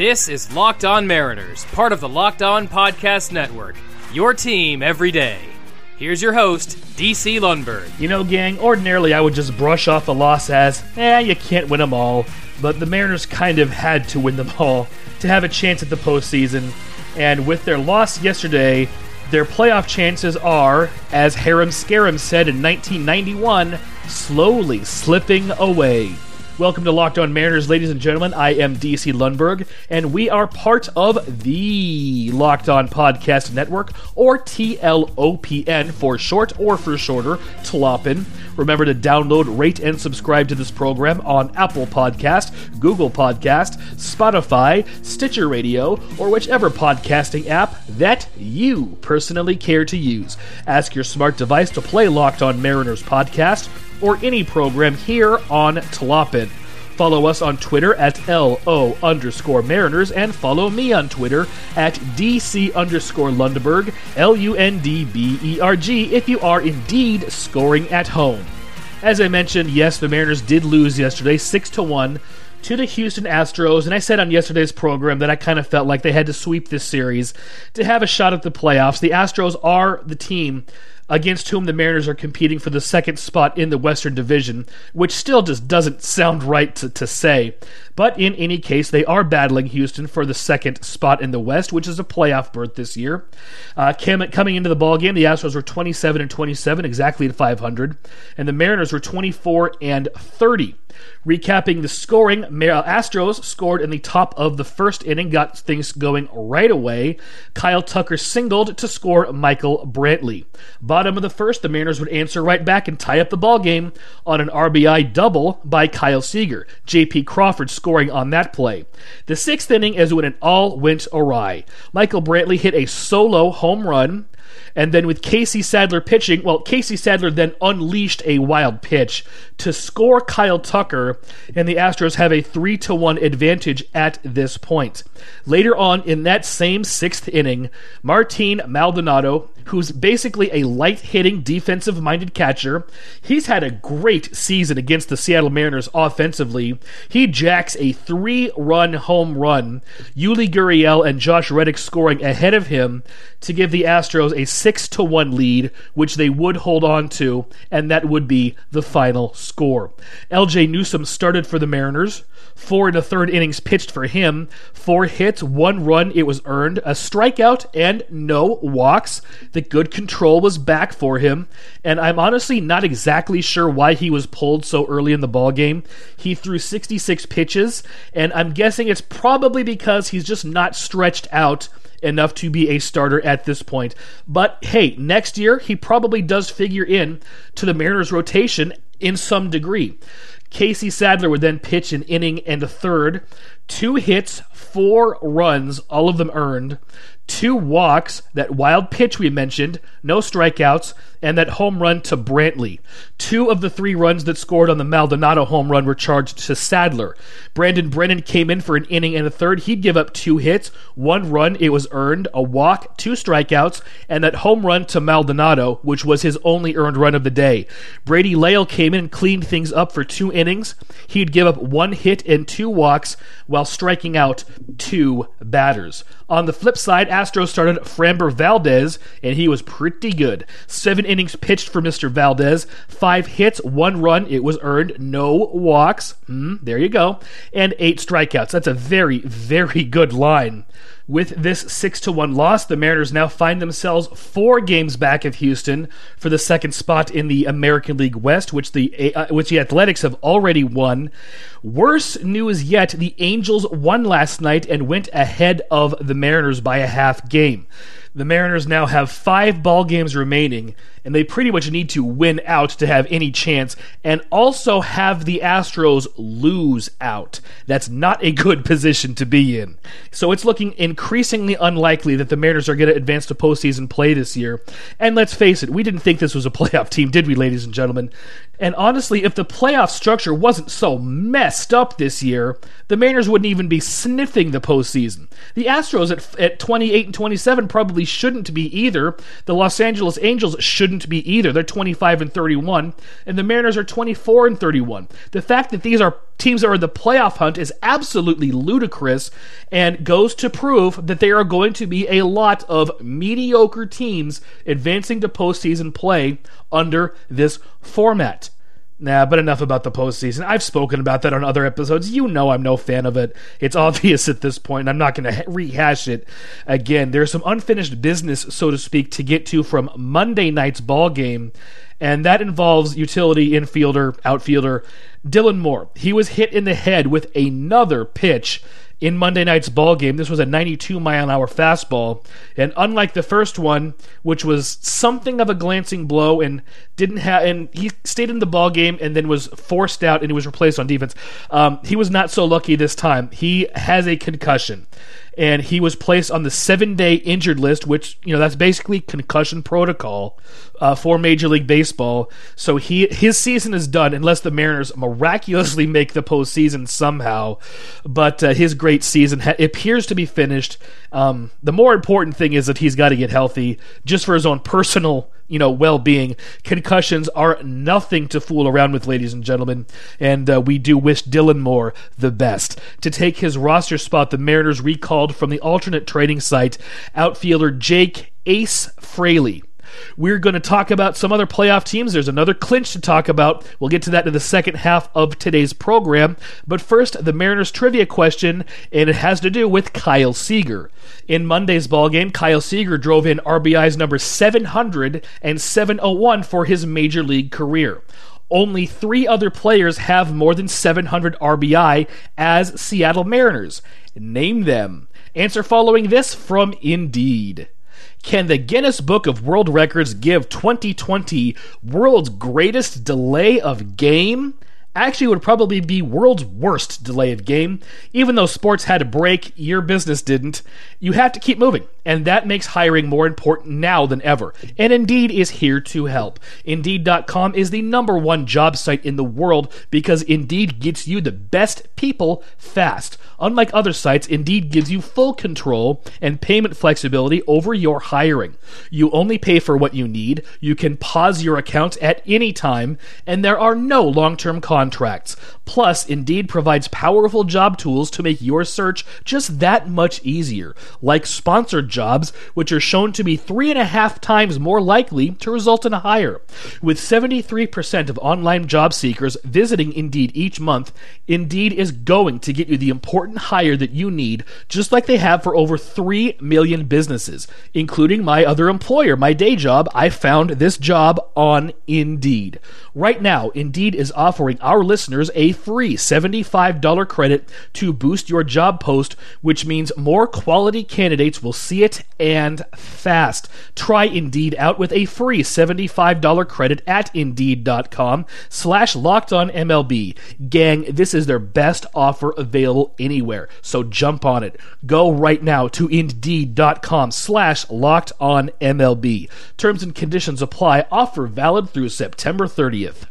This is Locked On Mariners, part of the Locked On Podcast Network. Your team every day. Here's your host, DC Lundberg. You know, gang, ordinarily I would just brush off the loss as, eh, you can't win them all. But the Mariners kind of had to win them all to have a chance at the postseason. And with their loss yesterday, their playoff chances are, as Harem Scarem said in 1991, slowly slipping away. Welcome to Locked On Mariners, ladies and gentlemen. I am DC Lundberg, and we are part of the Locked On Podcast Network, or TLOPN for short, or for shorter, TLOPN. Remember to download, rate, and subscribe to this program on Apple Podcast, Google Podcast, Spotify, Stitcher Radio, or whichever podcasting app that you personally care to use. Ask your smart device to play Locked On Mariners podcast or any program here on TLOPN. Follow us on Twitter at LO underscore Mariners and follow me on Twitter at DC underscore Lundberg, L U N D B E R G, if you are indeed scoring at home. As I mentioned, yes, the Mariners did lose yesterday, 6 to 1 to the Houston Astros, and I said on yesterday's program that I kind of felt like they had to sweep this series to have a shot at the playoffs. The Astros are the team against whom the Mariners are competing for the second spot in the Western Division, which still just doesn't sound right to, to say. But in any case, they are battling Houston for the second spot in the West, which is a playoff berth this year. Uh, coming into the ballgame, the Astros were 27 and 27, exactly at 500, and the Mariners were 24 and 30. Recapping the scoring, Astros scored in the top of the first inning, got things going right away. Kyle Tucker singled to score Michael Brantley. Bottom of the first, the Mariners would answer right back and tie up the ball game on an RBI double by Kyle Seager. J.P. Crawford scoring on that play. The sixth inning is when it all went awry. Michael Brantley hit a solo home run and then with Casey Sadler pitching, well, Casey Sadler then unleashed a wild pitch to score Kyle Tucker, and the Astros have a 3 to 1 advantage at this point. Later on in that same sixth inning, Martin Maldonado, who's basically a light hitting, defensive minded catcher, he's had a great season against the Seattle Mariners offensively. He jacks a three run home run, Yuli Gurriel and Josh Reddick scoring ahead of him to give the Astros a 6 to 1 lead, which they would hold on to, and that would be the final score. Ljay Newsome started for the Mariners. Four and a third innings pitched for him. Four hits, one run, it was earned, a strikeout, and no walks. The good control was back for him, and I'm honestly not exactly sure why he was pulled so early in the ball game. He threw 66 pitches, and I'm guessing it's probably because he's just not stretched out enough to be a starter at this point. But hey, next year he probably does figure in to the Mariners rotation in some degree. Casey Sadler would then pitch an inning and a third, two hits, four runs, all of them earned, two walks, that wild pitch we mentioned, no strikeouts, and that home run to Brantley. Two of the three runs that scored on the Maldonado home run were charged to Sadler. Brandon Brennan came in for an inning and a third. He'd give up two hits, one run, it was earned, a walk, two strikeouts, and that home run to Maldonado, which was his only earned run of the day. Brady Lail came in and cleaned things up for two innings. He'd give up one hit and two walks while striking out two batters. On the flip side, Astros started Framber Valdez, and he was pretty good. Seven innings pitched for Mr. Valdez, five hits, one run, it was earned, no walks. Mm, there you go. And eight strikeouts. That's a very, very good line. With this 6 to 1 loss, the Mariners now find themselves 4 games back of Houston for the second spot in the American League West, which the uh, which the Athletics have already won. Worse news yet, the Angels won last night and went ahead of the Mariners by a half game. The Mariners now have 5 ball games remaining and they pretty much need to win out to have any chance, and also have the Astros lose out. That's not a good position to be in. So it's looking increasingly unlikely that the Mariners are going to advance to postseason play this year. And let's face it, we didn't think this was a playoff team, did we, ladies and gentlemen? And honestly, if the playoff structure wasn't so messed up this year, the Mariners wouldn't even be sniffing the postseason. The Astros at, at 28 and 27 probably shouldn't be either. The Los Angeles Angels shouldn't be either. They're 25 and 31, and the Mariners are 24 and 31. The fact that these are teams that are in the playoff hunt is absolutely ludicrous and goes to prove that there are going to be a lot of mediocre teams advancing to postseason play under this format. Nah, but enough about the postseason. I've spoken about that on other episodes. You know I'm no fan of it. It's obvious at this point, and I'm not going to rehash it again. There's some unfinished business, so to speak, to get to from Monday night's ball game, and that involves utility infielder, outfielder Dylan Moore. He was hit in the head with another pitch in Monday night's ball game. This was a 92 mile an hour fastball, and unlike the first one, which was something of a glancing blow and didn't have, and he stayed in the ball game and then was forced out and he was replaced on defense. Um, he was not so lucky this time. He has a concussion and he was placed on the seven day injured list, which you know that's basically concussion protocol uh, for Major League Baseball. So he his season is done unless the Mariners miraculously make the postseason somehow. But uh, his great season ha- appears to be finished. Um, the more important thing is that he's got to get healthy, just for his own personal you know well-being. Concussions are nothing to fool around with, ladies and gentlemen, and uh, we do wish Dylan Moore the best. To take his roster spot, the Mariners recalled from the alternate trading site outfielder Jake Ace Fraley. We're going to talk about some other playoff teams. There's another clinch to talk about. We'll get to that in the second half of today's program. But first, the Mariners trivia question, and it has to do with Kyle Seager. In Monday's ballgame, Kyle Seager drove in RBI's number 700 and 701 for his major league career. Only three other players have more than 700 RBI as Seattle Mariners. Name them. Answer following this from Indeed. Can the Guinness Book of World Records give 2020 world's greatest delay of game? Actually, would probably be world's worst delay of game. Even though sports had a break, your business didn't. You have to keep moving, and that makes hiring more important now than ever. And Indeed is here to help. Indeed.com is the number one job site in the world because Indeed gets you the best people fast. Unlike other sites, Indeed gives you full control and payment flexibility over your hiring. You only pay for what you need, you can pause your account at any time, and there are no long term contracts. Plus, Indeed provides powerful job tools to make your search just that much easier, like sponsored jobs, which are shown to be three and a half times more likely to result in a hire. With 73% of online job seekers visiting Indeed each month, Indeed is going to get you the important hire that you need, just like they have for over 3 million businesses, including my other employer, my day job. I found this job on Indeed. Right now, Indeed is offering our listeners a free $75 credit to boost your job post, which means more quality candidates will see it and fast. Try Indeed out with a free $75 credit at Indeed.com slash locked on MLB. Gang, this is their best offer available anywhere, so jump on it. Go right now to Indeed.com slash locked on MLB. Terms and conditions apply. Offer valid through September 30th.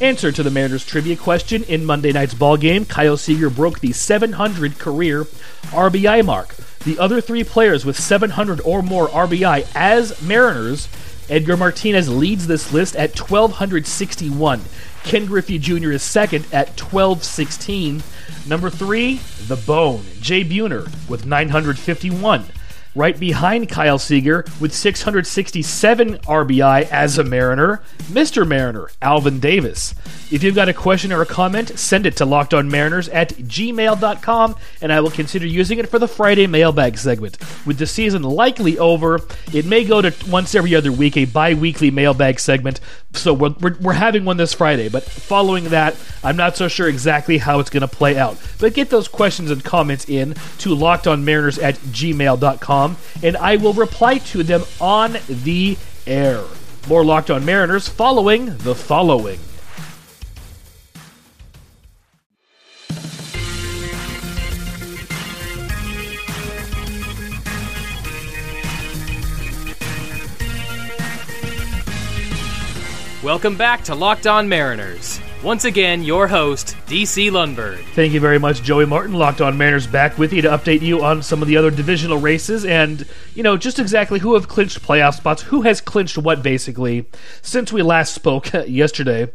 Answer to the Mariners trivia question in Monday night's ball game, Kyle Seager broke the 700 career RBI mark. The other three players with 700 or more RBI as Mariners, Edgar Martinez leads this list at 1261. Ken Griffey Jr. is second at 1216. Number three, The Bone, Jay Buhner with 951 right behind Kyle Seager with 667 RBI as a Mariner, Mr. Mariner, Alvin Davis. If you've got a question or a comment, send it to lockedonmariners at gmail.com and I will consider using it for the Friday mailbag segment. With the season likely over, it may go to once every other week, a bi weekly mailbag segment. So we're, we're, we're having one this Friday, but following that, I'm not so sure exactly how it's going to play out. But get those questions and comments in to lockedonmariners at gmail.com and I will reply to them on the air. More Locked On Mariners following the following. Welcome back to Locked On Mariners, Once again, your host, DC Lundberg. Thank you very much, Joey Martin. Locked on Mariners back with you to update you on some of the other divisional races and, you know, just exactly who have clinched playoff spots, who has clinched what, basically, since we last spoke yesterday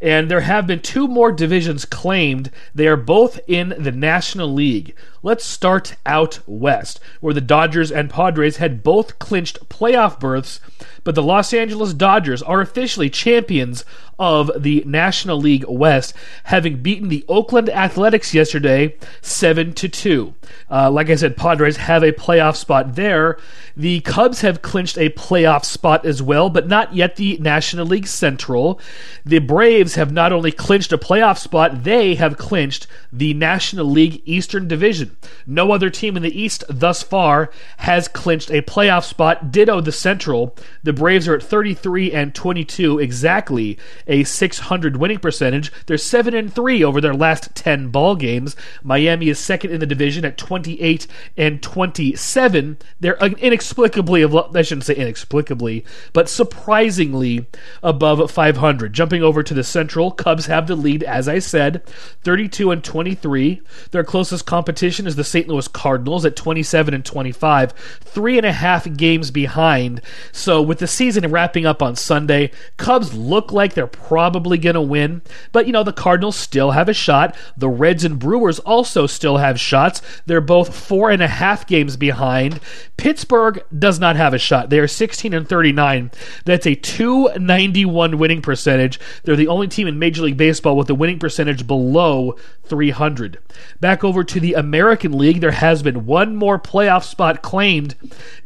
and there have been two more divisions claimed. They are both in the National League. Let's start out west, where the Dodgers and Padres had both clinched playoff berths, but the Los Angeles Dodgers are officially champions of the National League West, having beaten the Oakland Athletics yesterday 7 to 2. Uh, like I said, Padres have a playoff spot there. The Cubs have clinched a playoff spot as well, but not yet the National League Central. The Braves have not only clinched a playoff spot, they have clinched the National League Eastern Division. No other team in the East thus far has clinched a playoff spot. Ditto the Central. The Braves are at 33 and 22, exactly a 600 winning percentage. They're 7 and 3 over their last 10 ball games. Miami is second in the division at 28 and 27. They're inexplicably, I shouldn't say inexplicably, but surprisingly above 500. Jumping over to the Central, Cubs have the lead, as I said, 32 and 23. Their closest competition is the St. Louis Cardinals at 27 and 25, three and a half games behind. So with the season wrapping up on Sunday, Cubs look like they're probably going to win, but you know the Cardinals still have a shot. The Reds and Brewers also still have shots. They're both four and a half games behind. Pittsburgh does not have a shot. They are 16 and 39. That's a 291 winning percentage. They're the only team in Major League Baseball with a winning percentage below 300. Back over to the American League, there has been one more playoff spot claimed.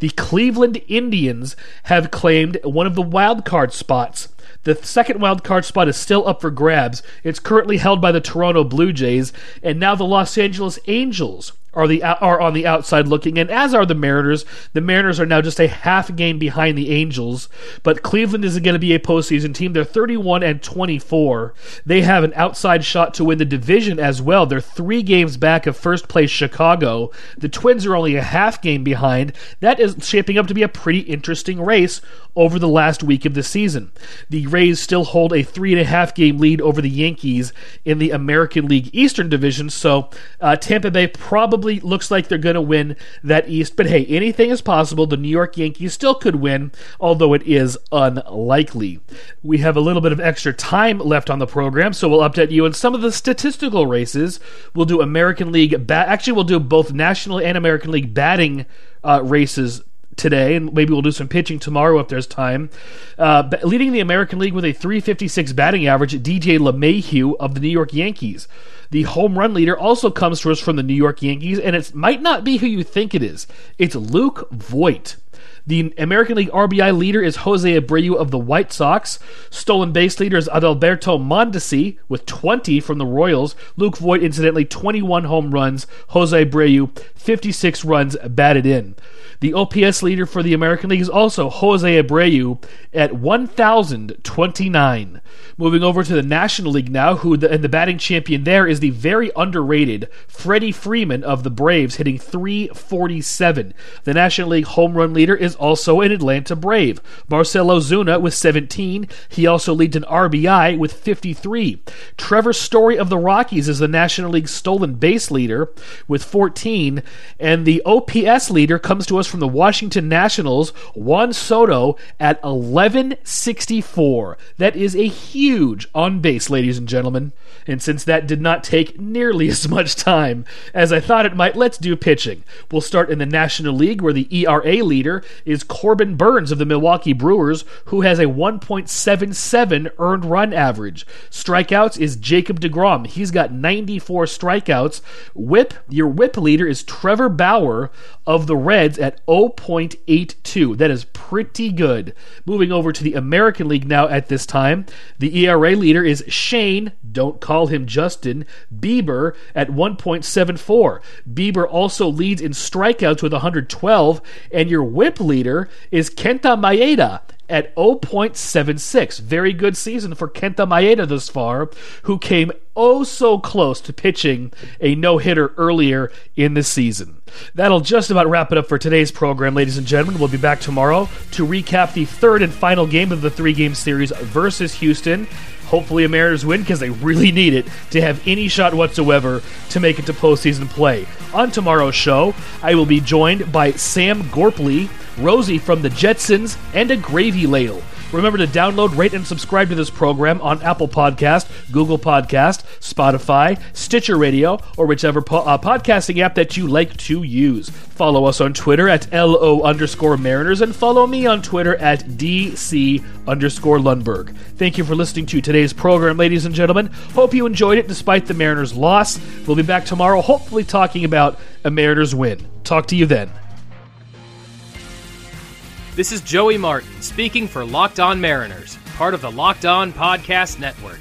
The Cleveland Indians have claimed one of the wild card spots. The second wild card spot is still up for grabs. It's currently held by the Toronto Blue Jays, and now the Los Angeles Angels are the are on the outside looking, and as are the Mariners. The Mariners are now just a half game behind the Angels, but Cleveland is going to be a postseason team. They're 31 and 24. They have an outside shot to win the division as well. They're three games back of first place Chicago. The Twins are only a half game behind. That is shaping up to be a pretty interesting race over the last week of the season. The Rays still hold a three and a half game lead over the Yankees in the American League Eastern Division, so uh, Tampa Bay probably probably looks like they're going to win that East. But hey, anything is possible. The New York Yankees still could win, although it is unlikely. We have a little bit of extra time left on the program, so we'll update you on some of the statistical races. We'll do American League, ba- actually, we'll do both National and American League batting uh, races today, and maybe we'll do some pitching tomorrow if there's time. Uh, leading the American League with a 356 batting average, DJ LeMahieu of the New York Yankees. The home run leader also comes to us from the New York Yankees, and it might not be who you think it is. It's Luke Voit. The American League RBI leader is Jose Abreu of the White Sox. Stolen base leader is Adalberto Mondesi with 20 from the Royals. Luke Voit, incidentally, 21 home runs. Jose Abreu, 56 runs batted in. The OPS leader for the American League is also Jose Abreu at 1,029. Moving over to the National League now, who the, and the batting champion there is the very underrated Freddie Freeman of the Braves, hitting 347. The National League home run leader is also an Atlanta Brave, Marcell Ozuna with 17. He also leads an RBI with 53. Trevor Story of the Rockies is the National League stolen base leader with 14, and the OPS leader comes to us from the Washington Nationals, Juan Soto at 1164. That is a huge on base, ladies and gentlemen. And since that did not take nearly as much time as I thought it might, let's do pitching. We'll start in the National League, where the ERA leader is Corbin Burnes of the Milwaukee Brewers, who has a 1.77 earned run average. Strikeouts is Jacob DeGrom. He's got 94 strikeouts. Whip, your whip leader is Trevor Bauer of the Reds at 0.82. That is pretty good. Moving over to the American League now at this time, the ERA leader is Shane, don't call him Justin, Bieber at 1.74. Bieber also leads in strikeouts with 112, and your whip leader is Kenta Maeda at 0.76. Very good season for Kenta Maeda thus far, who came oh so close to pitching a no hitter earlier in the season. That'll just about wrap it up for today's program, ladies and gentlemen. We'll be back tomorrow to recap the third and final game of the three game series versus Houston. Hopefully a Mariners win because they really need it to have any shot whatsoever to make it to postseason play. On tomorrow's show, I will be joined by Sam Gorpley, Rosie from the Jetsons, and a gravy ladle. Remember to download, rate, and subscribe to this program on Apple Podcast, Google Podcast, Spotify, Stitcher Radio, or whichever po- uh, podcasting app that you like to use. Follow us on Twitter at LO underscore Mariners and follow me on Twitter at DC underscore Lundberg. Thank you for listening to today's program, ladies and gentlemen. Hope you enjoyed it despite the Mariners' loss. We'll be back tomorrow, hopefully talking about a Mariners win. Talk to you then. This is Joey Martin speaking for Locked On Mariners, part of the Locked On Podcast Network.